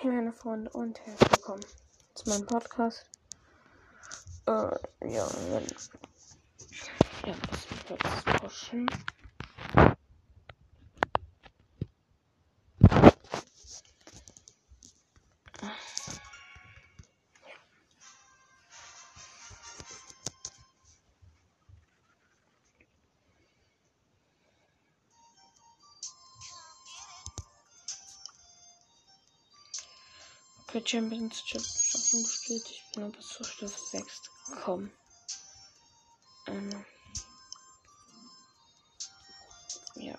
Hey meine Freunde und herzlich willkommen zu meinem Podcast. Äh, ja, wenn. Ja, das wird pushen. Championship schon gespielt. Ich bin aber zu Stufe 6 gekommen. Ähm. Ja.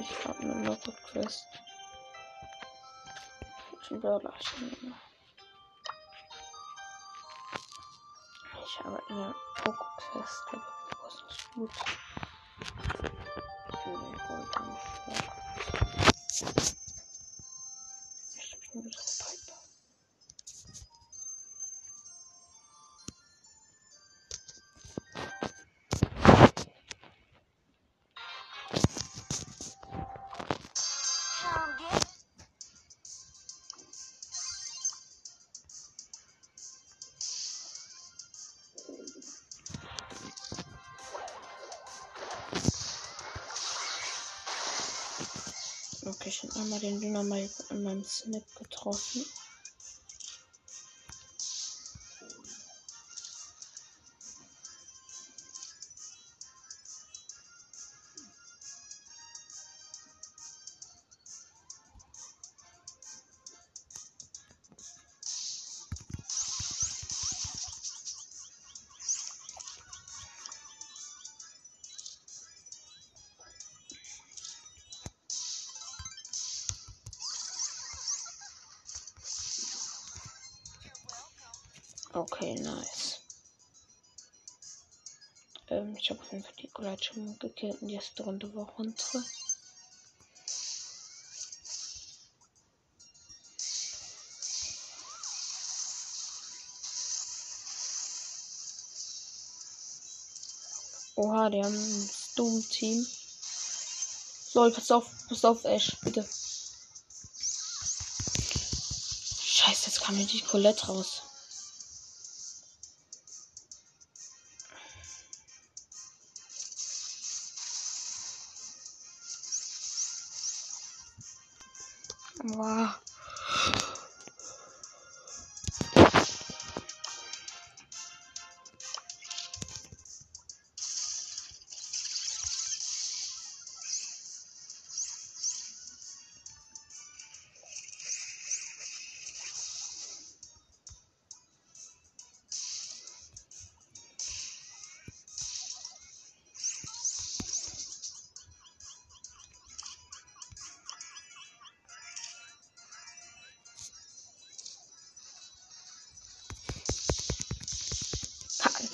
Ich habe eine Quest. Schon Brawler. Ich habe eine Poco Quest. Aber Poco ist gut. Ich will Okay, ich habe einmal den Dynamite in meinem Snip getroffen. Schon gekillt und erste Runde war unsere. Oha, die haben ein Doom-Team. Lol, pass auf, pass auf, Ash, bitte. Scheiße, jetzt kam mir die Colette raus.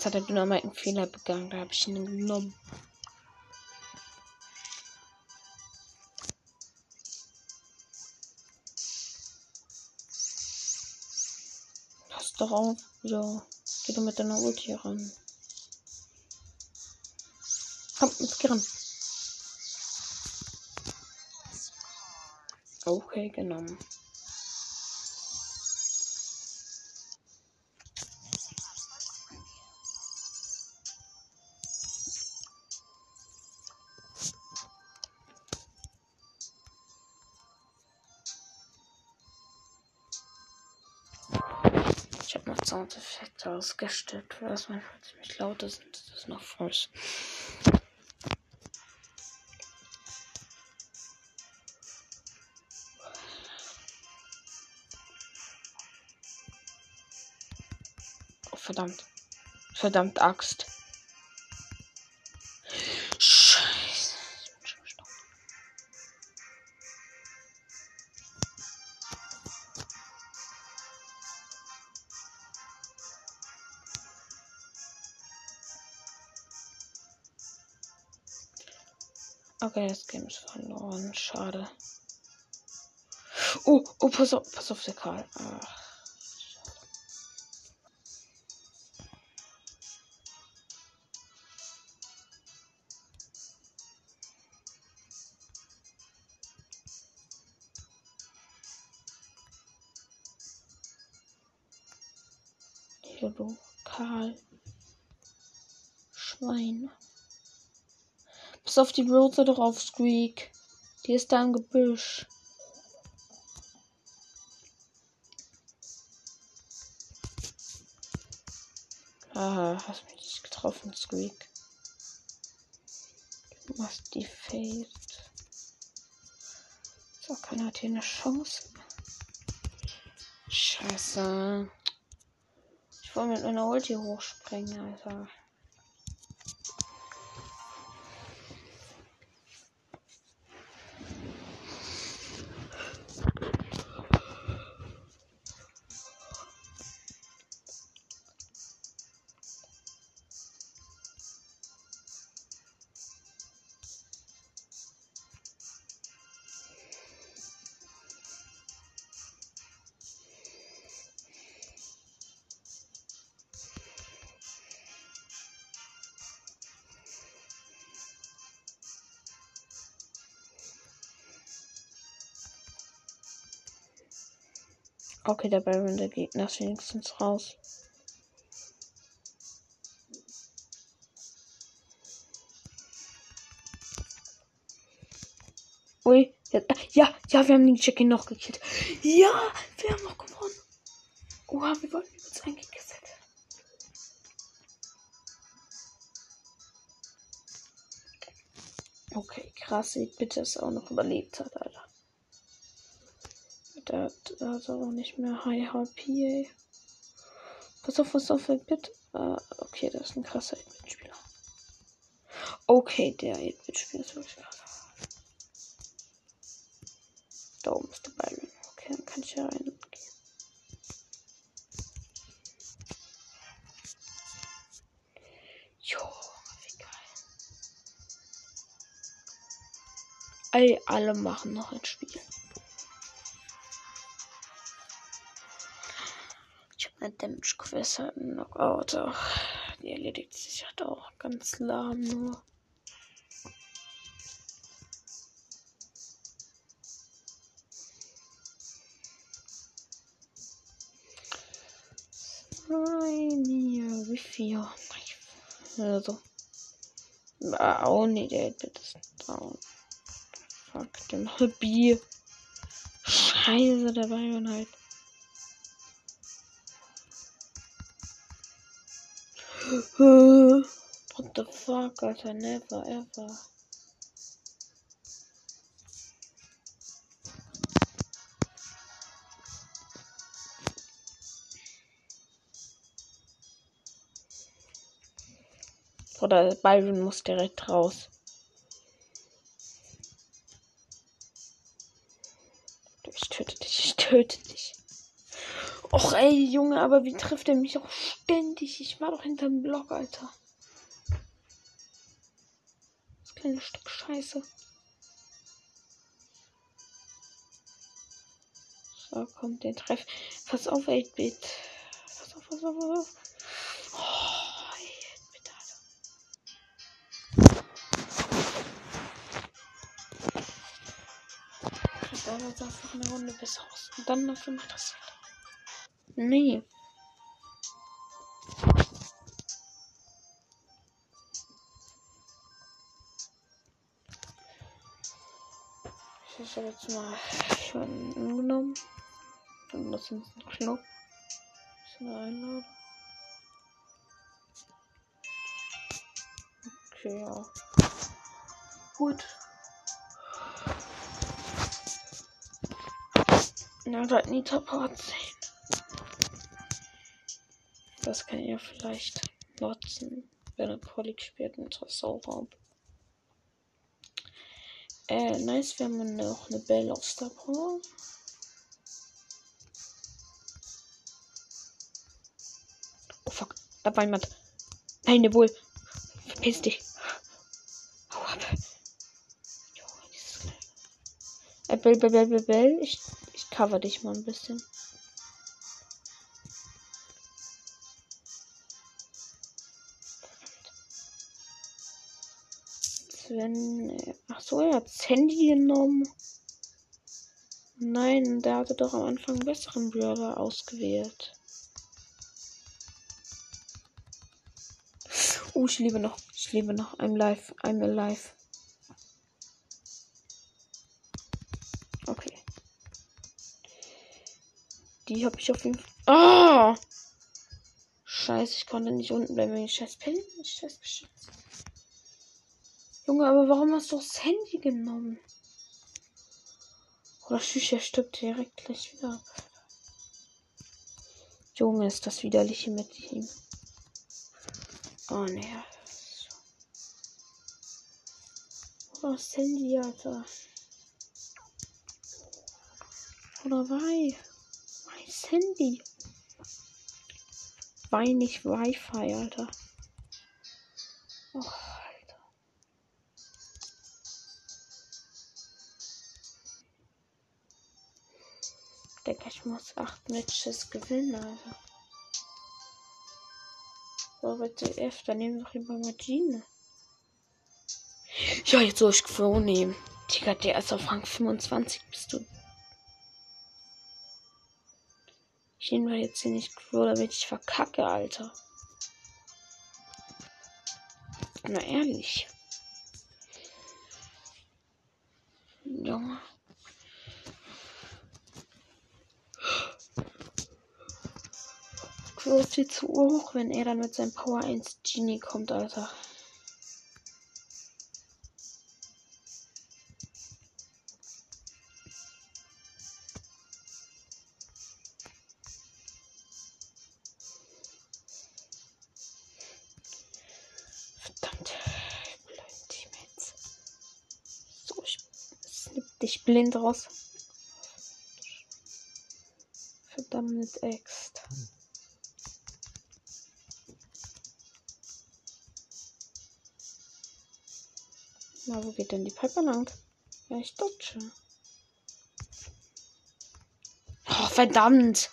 Jetzt hat der Dynamite einen Fehler begangen. Da habe ich ihn genommen. Pass doch auf. Ja. Geh doch mit deiner Ulti ran. Komm, jetzt geh. Okay, genommen. Soundeffekte ausgestellt, das manchmal ziemlich laut ist und das ist noch falsch. Oh, verdammt. Verdammt Axt. Okay, das Game ist verloren. Schade. Oh, oh, pass auf, pass auf, der Karl. Ach. Du Karl. Schwein. Pass auf die Rose drauf, Squeak. Die ist da im Gebüsch. Aha, hast mich nicht getroffen, Squeak. Du machst die Fade. So, keiner hat hier eine Chance. Scheiße. Ich wollte mit meiner Ulti hochspringen, Alter. Okay, der Baron, der Gegner ist wenigstens raus. Ui, ja, ja, wir haben den Chicken noch gekillt. Ja, wir haben noch gewonnen. Oha, wir wollten uns eingekesselt. Okay, krass, sieht bitte, dass er auch noch überlebt hat, Alter. Der hat also auch nicht mehr High HP. Pass auf, was auf, bitte. Uh, okay, das ist ein krasser 8-Bit-Spieler. Okay, der 8-Bit-Spieler ist wirklich krass. Da oben ist der Byron. Okay, dann kann ich ja rein. Ey, alle machen noch ein Spiel. Eine Damage Quest hat einen Knockout. Ach, die erledigt sich halt auch ganz lahm nur. Hier, wie viel? Also. Auch nicht, der Bit ist down. Fuck, den Hobby. Scheiße, der Bayern halt. What the fuck, Alter, never ever. Oder Byron muss direkt raus. Ich töte dich, ich töte dich. Och ey, Junge, aber wie trifft er mich auch ständig? Ich war doch hinterm Block, Alter. Das kleine Stück Scheiße. So, kommt der Treff. Pass auf, 8-Bit. Pass auf, pass auf, pass auf. Oh, 8-Bit, Alter. Da sah es noch eine Runde besser aus. Und dann dafür macht das Nee. Ich habe jetzt mal schon angenommen. Dann lass uns einen Knopf. Einladen. Okay, ja. Gut. Na, das Nita Part 10. Das kann ihr vielleicht nutzen, wenn er Polik spielt mit Tresorraum. Äh, nice, wir haben noch eine Belle auf Star Power. Oh fuck, da war jemand. Nein, der wohl. Verpiss dich. Hau ab. Äh, Bell, Bell, Bell, Bell, Bell. Ich, ich cover dich mal ein bisschen. So, er hat das Handy genommen. Nein, der hatte doch am Anfang einen besseren Brawler ausgewählt. Oh, ich liebe noch. Ich liebe noch. I'm live. I'm alive. Okay. Die habe ich auf jeden Fall. Ah! Scheiße, ich konnte nicht unten bleiben wegen scheiß Pin. Scheiß Geschütz. Junge, aber warum hast du das Handy genommen? Oder Schücher stirbt direkt gleich wieder. Junge, ist das widerliche mit ihm. Oh ne. Oder das Handy, Alter. Oder Wei. Mein Handy. Wein nicht Wi-Fi, Alter. Ich muss acht Matches gewinnen, Alter. So, bitte F, dann nehmen wir doch lieber Magine. Ja, jetzt soll ich Crow nehmen. Digga, der ist auf Rang 25, bist du. Ich nehme jetzt hier nicht Crow, damit ich verkacke, Alter. Na ehrlich. Junge. Crow ist viel zu hoch, wenn er dann mit seinem Power 1 Genie kommt, Alter. So, ich snipp dich blind raus. Verdammt, Ext. Na, wo geht denn die Piper lang? Ja, ich dodge. Oh, verdammt!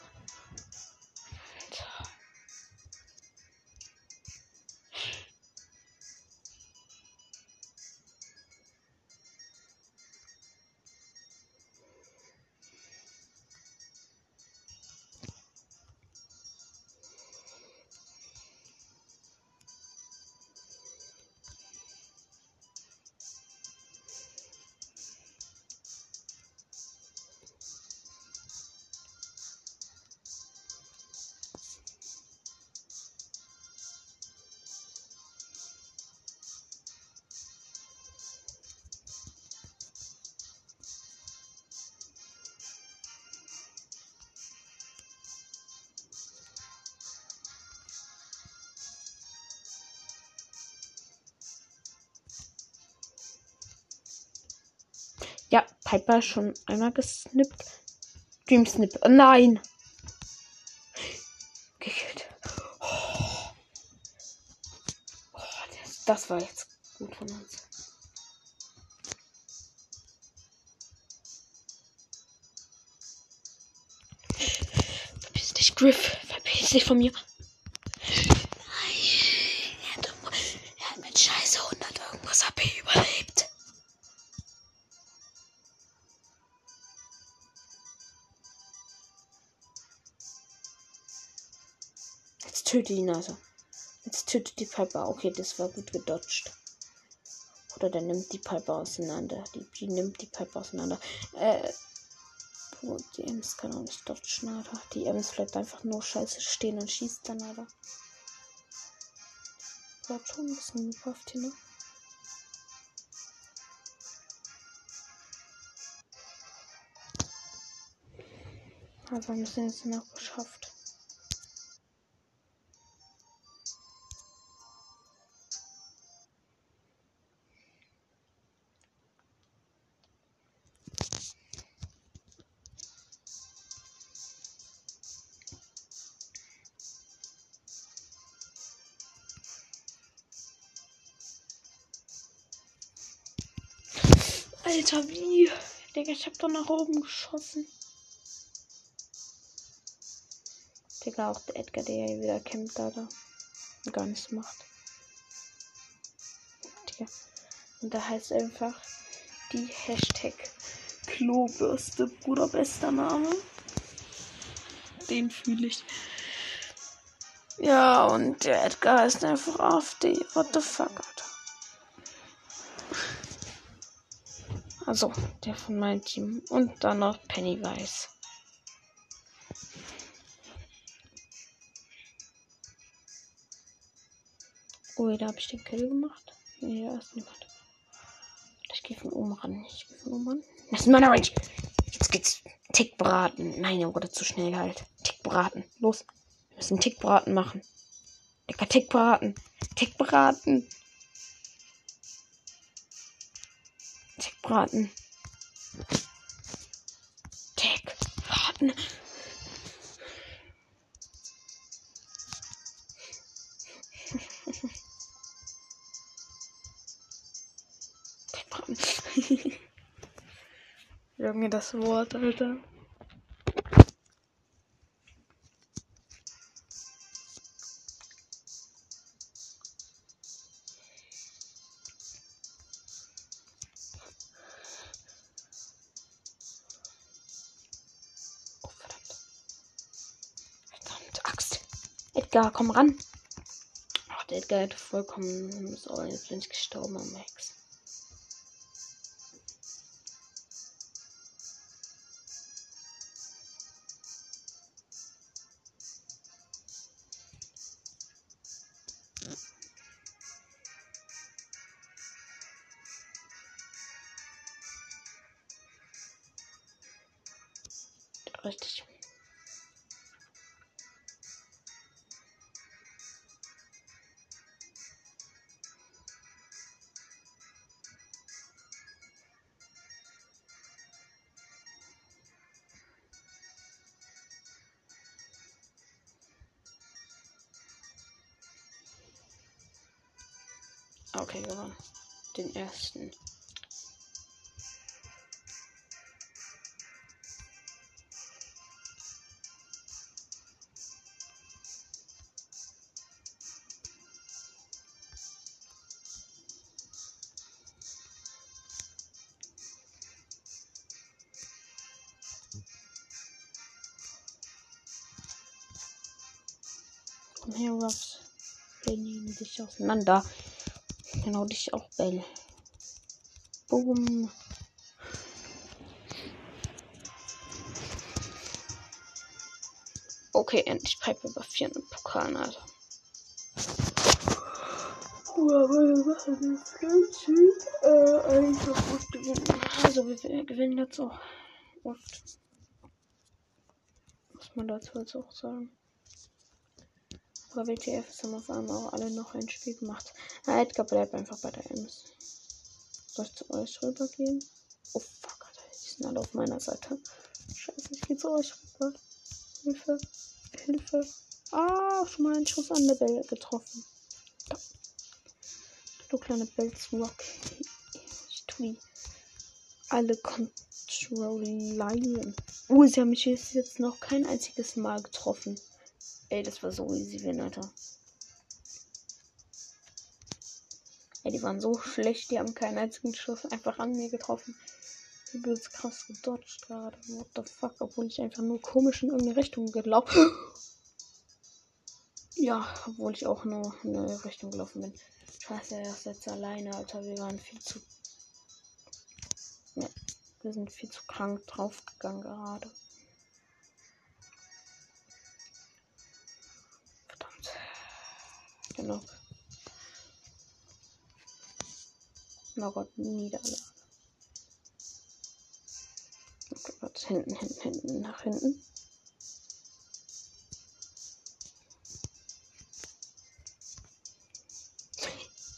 Piper schon einmal gesnippt. Dream Snip. Oh, nein! Gekillt. Oh. Oh, das, das war jetzt gut von uns. Verpiss dich, Griff. Verpiss dich von mir. Töte ihn also. Jetzt tötet die Piper. Okay, das war gut gedodged. Oder der nimmt die Piper auseinander. Die, die nimmt die Piper auseinander. Äh. Die Ems kann auch nicht dodgen, Alter. Die Ems bleibt einfach nur scheiße stehen und schießt dann, Alter. War schon ein bisschen gebufft hier, ne? Aber wir sind es noch geschafft. Alter, wie? Digga, ich hab doch nach oben geschossen. Digga, auch der Edgar, der ja wieder kämpft, da, da gar nichts macht. Digga. Und da heißt einfach die Hashtag Klobürste, Bruder, bester Name. Den fühle ich. Ja, und der Edgar ist einfach AfD. What the fuck, Alter. Also, der von meinem Team. Und dann noch Pennywise. Oh, da habe ich den Kill gemacht. Nee, da ist niemand. Ich gehe von oben ran. Ich gehe von oben ran. Das ist meine Range. Jetzt geht's. Tick braten. Nein, oh Gott, zu schnell halt. Tick braten. Los. Wir müssen Tick braten machen. Lecker Tick braten. Tick braten. Tick braten. Tick braten. Junge, das Wort, Alter. Edgar, komm ran. Ach, der Edgar hätte vollkommen sollen. Jetzt bin ich gestorben am Max. Okay, gewonnen. Den ersten. Komm her, Ruffs. Wir nehmen dich auseinander. Genau dich auch, Bell. Boom. Okay, endlich Pipe über 400 Pokalen, Alter. Ganze äh. Also wir gewinnen jetzt auch oft. Muss man dazu jetzt auch sagen. Aber WTF haben auf einmal auch alle noch ein Spiel gemacht. Na, Edgar bleibt einfach bei der Ems. Soll ich zu euch rübergehen? Oh fuck. Die sind alle auf meiner Seite. Scheiße, ich gehe zu euch rüber. Hilfe. Hilfe. Ah, schon mal einen Schuss an der Bell getroffen. Da. Du kleine Bellzwuck. Ich tue alle kontrollieren. Oh, sie haben mich jetzt noch kein einziges Mal getroffen. Ey, das war so easy win, Alter. Ey, die waren so schlecht, die haben keinen einzigen Schuss einfach an mir getroffen. Übelst krass gedodged gerade. What the fuck, obwohl ich einfach nur komisch in irgendeine Richtung gelaufen Ja, obwohl ich auch nur in eine Richtung gelaufen bin. Scheiße, er ist jetzt alleine, Alter. Wir waren viel zu. Ja, wir sind viel zu krank draufgegangen gerade. Genau. Oh Gott, Niederlage. Okay, Gott, hinten, hinten, hinten, nach hinten.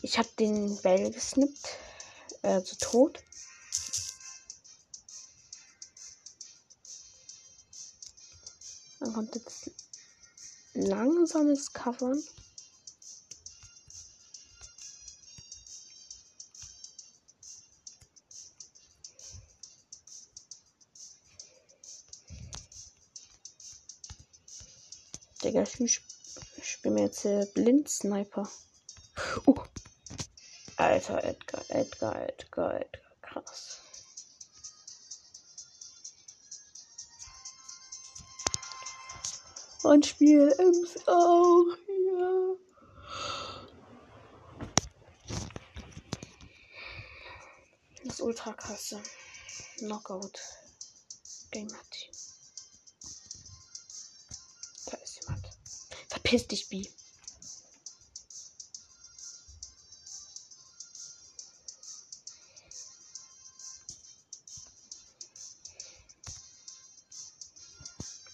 Ich habe den Bell gesnippt. Äh, zu tot. Dann kommt jetzt langsames Covern. Digga, ich, bin mir jetzt äh, Blind-Sniper. Uh. Alter, Edgar, Edgar, Edgar, Edgar. Krass. Und Spiel Ems auch. Ja. Das ultra krasse Knockout Gamer Team. Verpiss dich, B.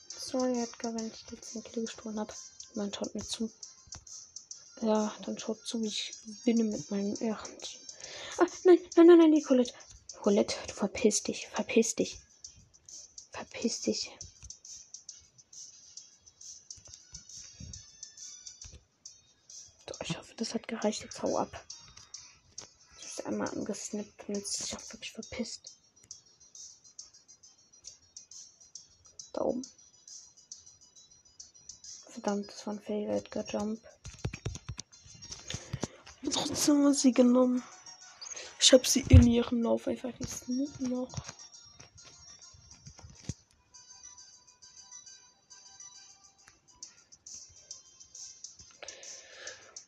Sorry, Edgar, wenn ich jetzt den Kill gestohlen habe. Man schaut mir zu. Ja, dann schaut zu, wie ich gewinne mit meinem Ehrenteam. Ah, nein, nein, nein, nein, die Colette. Colette, du verpiss dich, verpiss dich. Verpiss dich. Das hat gereicht. Jetzt hau ab. Das ist einmal angesnippt und jetzt ist auch wirklich verpisst. Da oben. Verdammt, das war ein Edgar Jump. Trotzdem haben wir sie genommen. Ich habe sie in ihrem Lauf einfach gesnippt noch.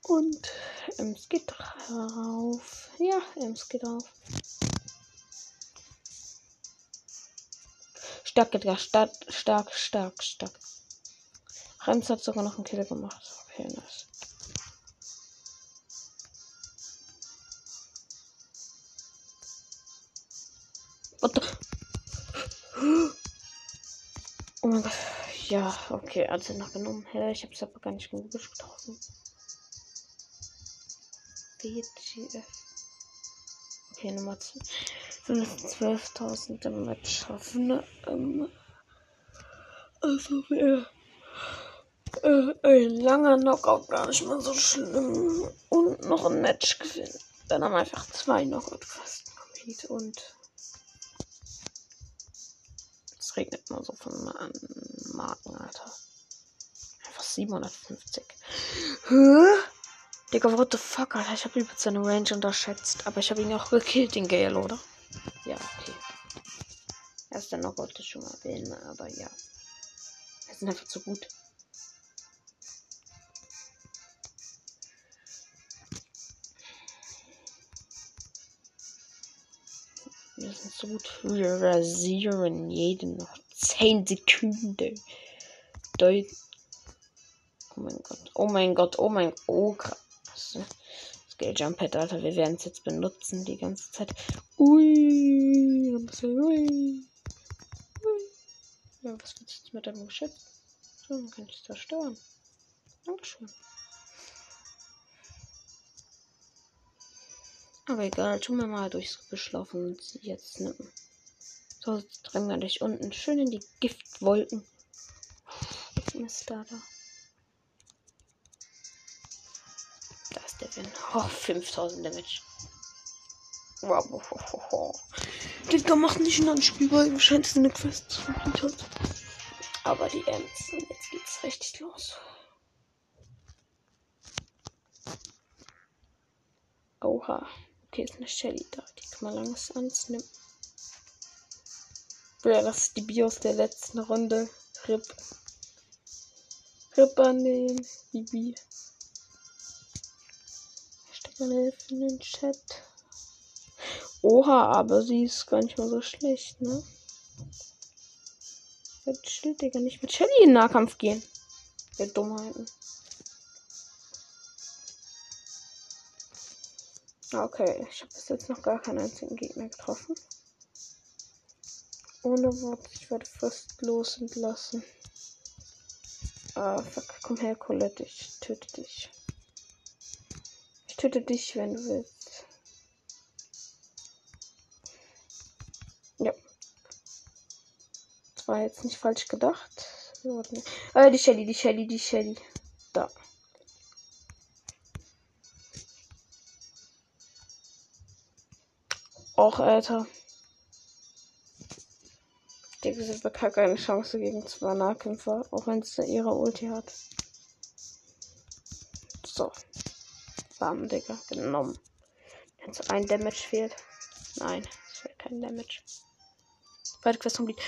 Und Ems geht drauf. Ja, Ems geht drauf. Stark, Edgar, stark, stark, stark, stark. Rems hat sogar noch einen Kill gemacht. Okay, nice. Oh mein Gott. Ja, okay, also noch genommen. Hä, ich hab's aber gar nicht genug getroffen. WTF. Okay, Nummer 2. 12.000 im Match schaffen. Ähm, also wäre äh, ein langer Knockout gar nicht mal so schlimm. Und noch ein Match gewinnen. Dann haben wir einfach zwei Knockout-Quests complete und es regnet mal so von an Marken, Alter. Einfach 750. Hä? Digga, what the fuck, Alter? Ich habe übelst seine Range unterschätzt. Aber ich habe ihn auch gekillt, den Gale, oder? Ja, okay. Er ist dann noch wollte ich schon mal erwähnen, aber ja. Wir sind einfach zu gut. Wir sind so gut. Wir rasieren jeden noch 10 Sekunden. Deut oh mein Gott. Oh mein Gott. Oh mein Gott. Oh Scale Jump Pad, Alter. Wir werden es jetzt benutzen die ganze Zeit. Ui. Ui. Ui. Ja, was du jetzt mit deinem Geschütz? So, dann kann ich es zerstören. Dankeschön. Aber egal, tun wir mal durchs Gebüsch laufen und sie jetzt nippen. So, jetzt drängen wir dich unten schön in die Giftwolken. Was ist da da? Win. Oh, 5000 Damage. Wow, wow, wow, wow. Digga, macht nicht einen Anspiel, weil scheint es eine Quest zu hat. Aber die Ems, und jetzt geht's richtig los. Oha. Okay, ist eine Shelly da. Die kann man langsam ansnippen. Ja, das ist die Bios der letzten Runde. RIP. RIP an den Bibi. Eine Hilfe in den Chat. Oha, aber sie ist gar nicht mal so schlecht, ne? Wird Schild, Digga, nicht mit Shelly in Nahkampf gehen. Der Dummheiten. Okay, ich habe bis jetzt noch gar keinen einzigen Gegner getroffen. Ohne Wort, ich werde fristlos entlassen. Ah, fuck, komm her, Colette, ich töte dich. Töte dich, wenn du willst. Ja. Das war jetzt nicht falsch gedacht. Äh, die Shelly, die Shelly, die Shelly. Da. Och, Alter. Die Silber hat keine Chance gegen zwei Nahkämpfer, auch wenn es ihre Ulti hat. So. Bam, Digga, genommen. Jetzt ein Damage fehlt. Nein, es fehlt kein Damage. Beide Quest komplett.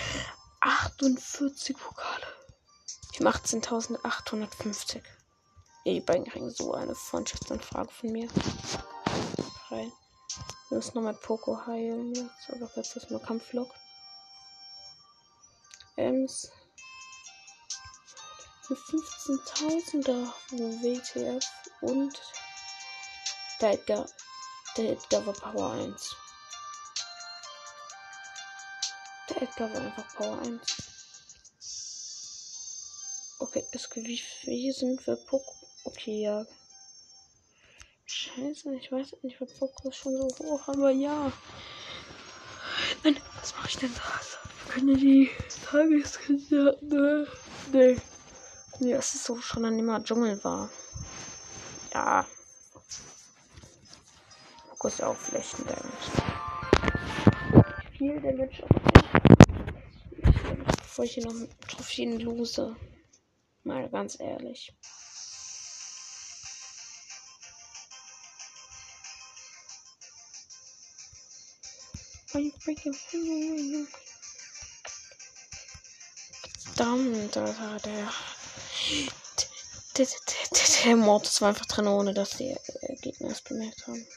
48 Pokale. Ich mache 18.850. Die beiden kriegen so eine Freundschaftsanfrage von mir. Rein. Wir müssen nochmal Poco heilen jetzt. Oder jetzt ist nur Kampflog. Ems. 15.000er WTF und der Edgar, der Edgar war Power 1. Der Edgar war einfach Power 1. Okay, es wie viel sind wir Poco? Okay, ja. Scheiße, ich weiß nicht, ob Poco schon so hoch, aber ja. Nein, was mache ich denn da? Können die Tageskandidaten. Nee. Nee, es ist so schon an immer Dschungel war. Ja. Fokus auch Flächendamage. Viel Damage auf Bevor ich hier noch Trophäen lose. Mal ganz ehrlich. Verdammt, Alter, der. Der, der, der, der Mortis war einfach drin, ohne dass die äh, Gegner es bemerkt haben.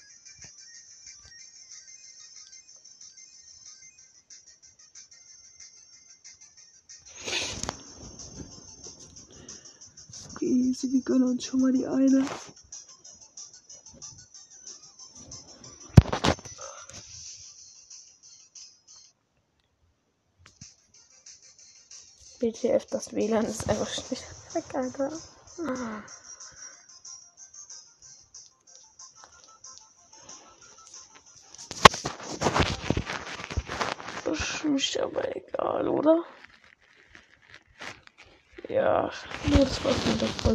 Easy, wir gönnen uns schon mal die eine. BTF, das WLAN ist einfach schlecht weg, Alter. Das ist aber egal, oder? Ja, nur das war's mit der Folge.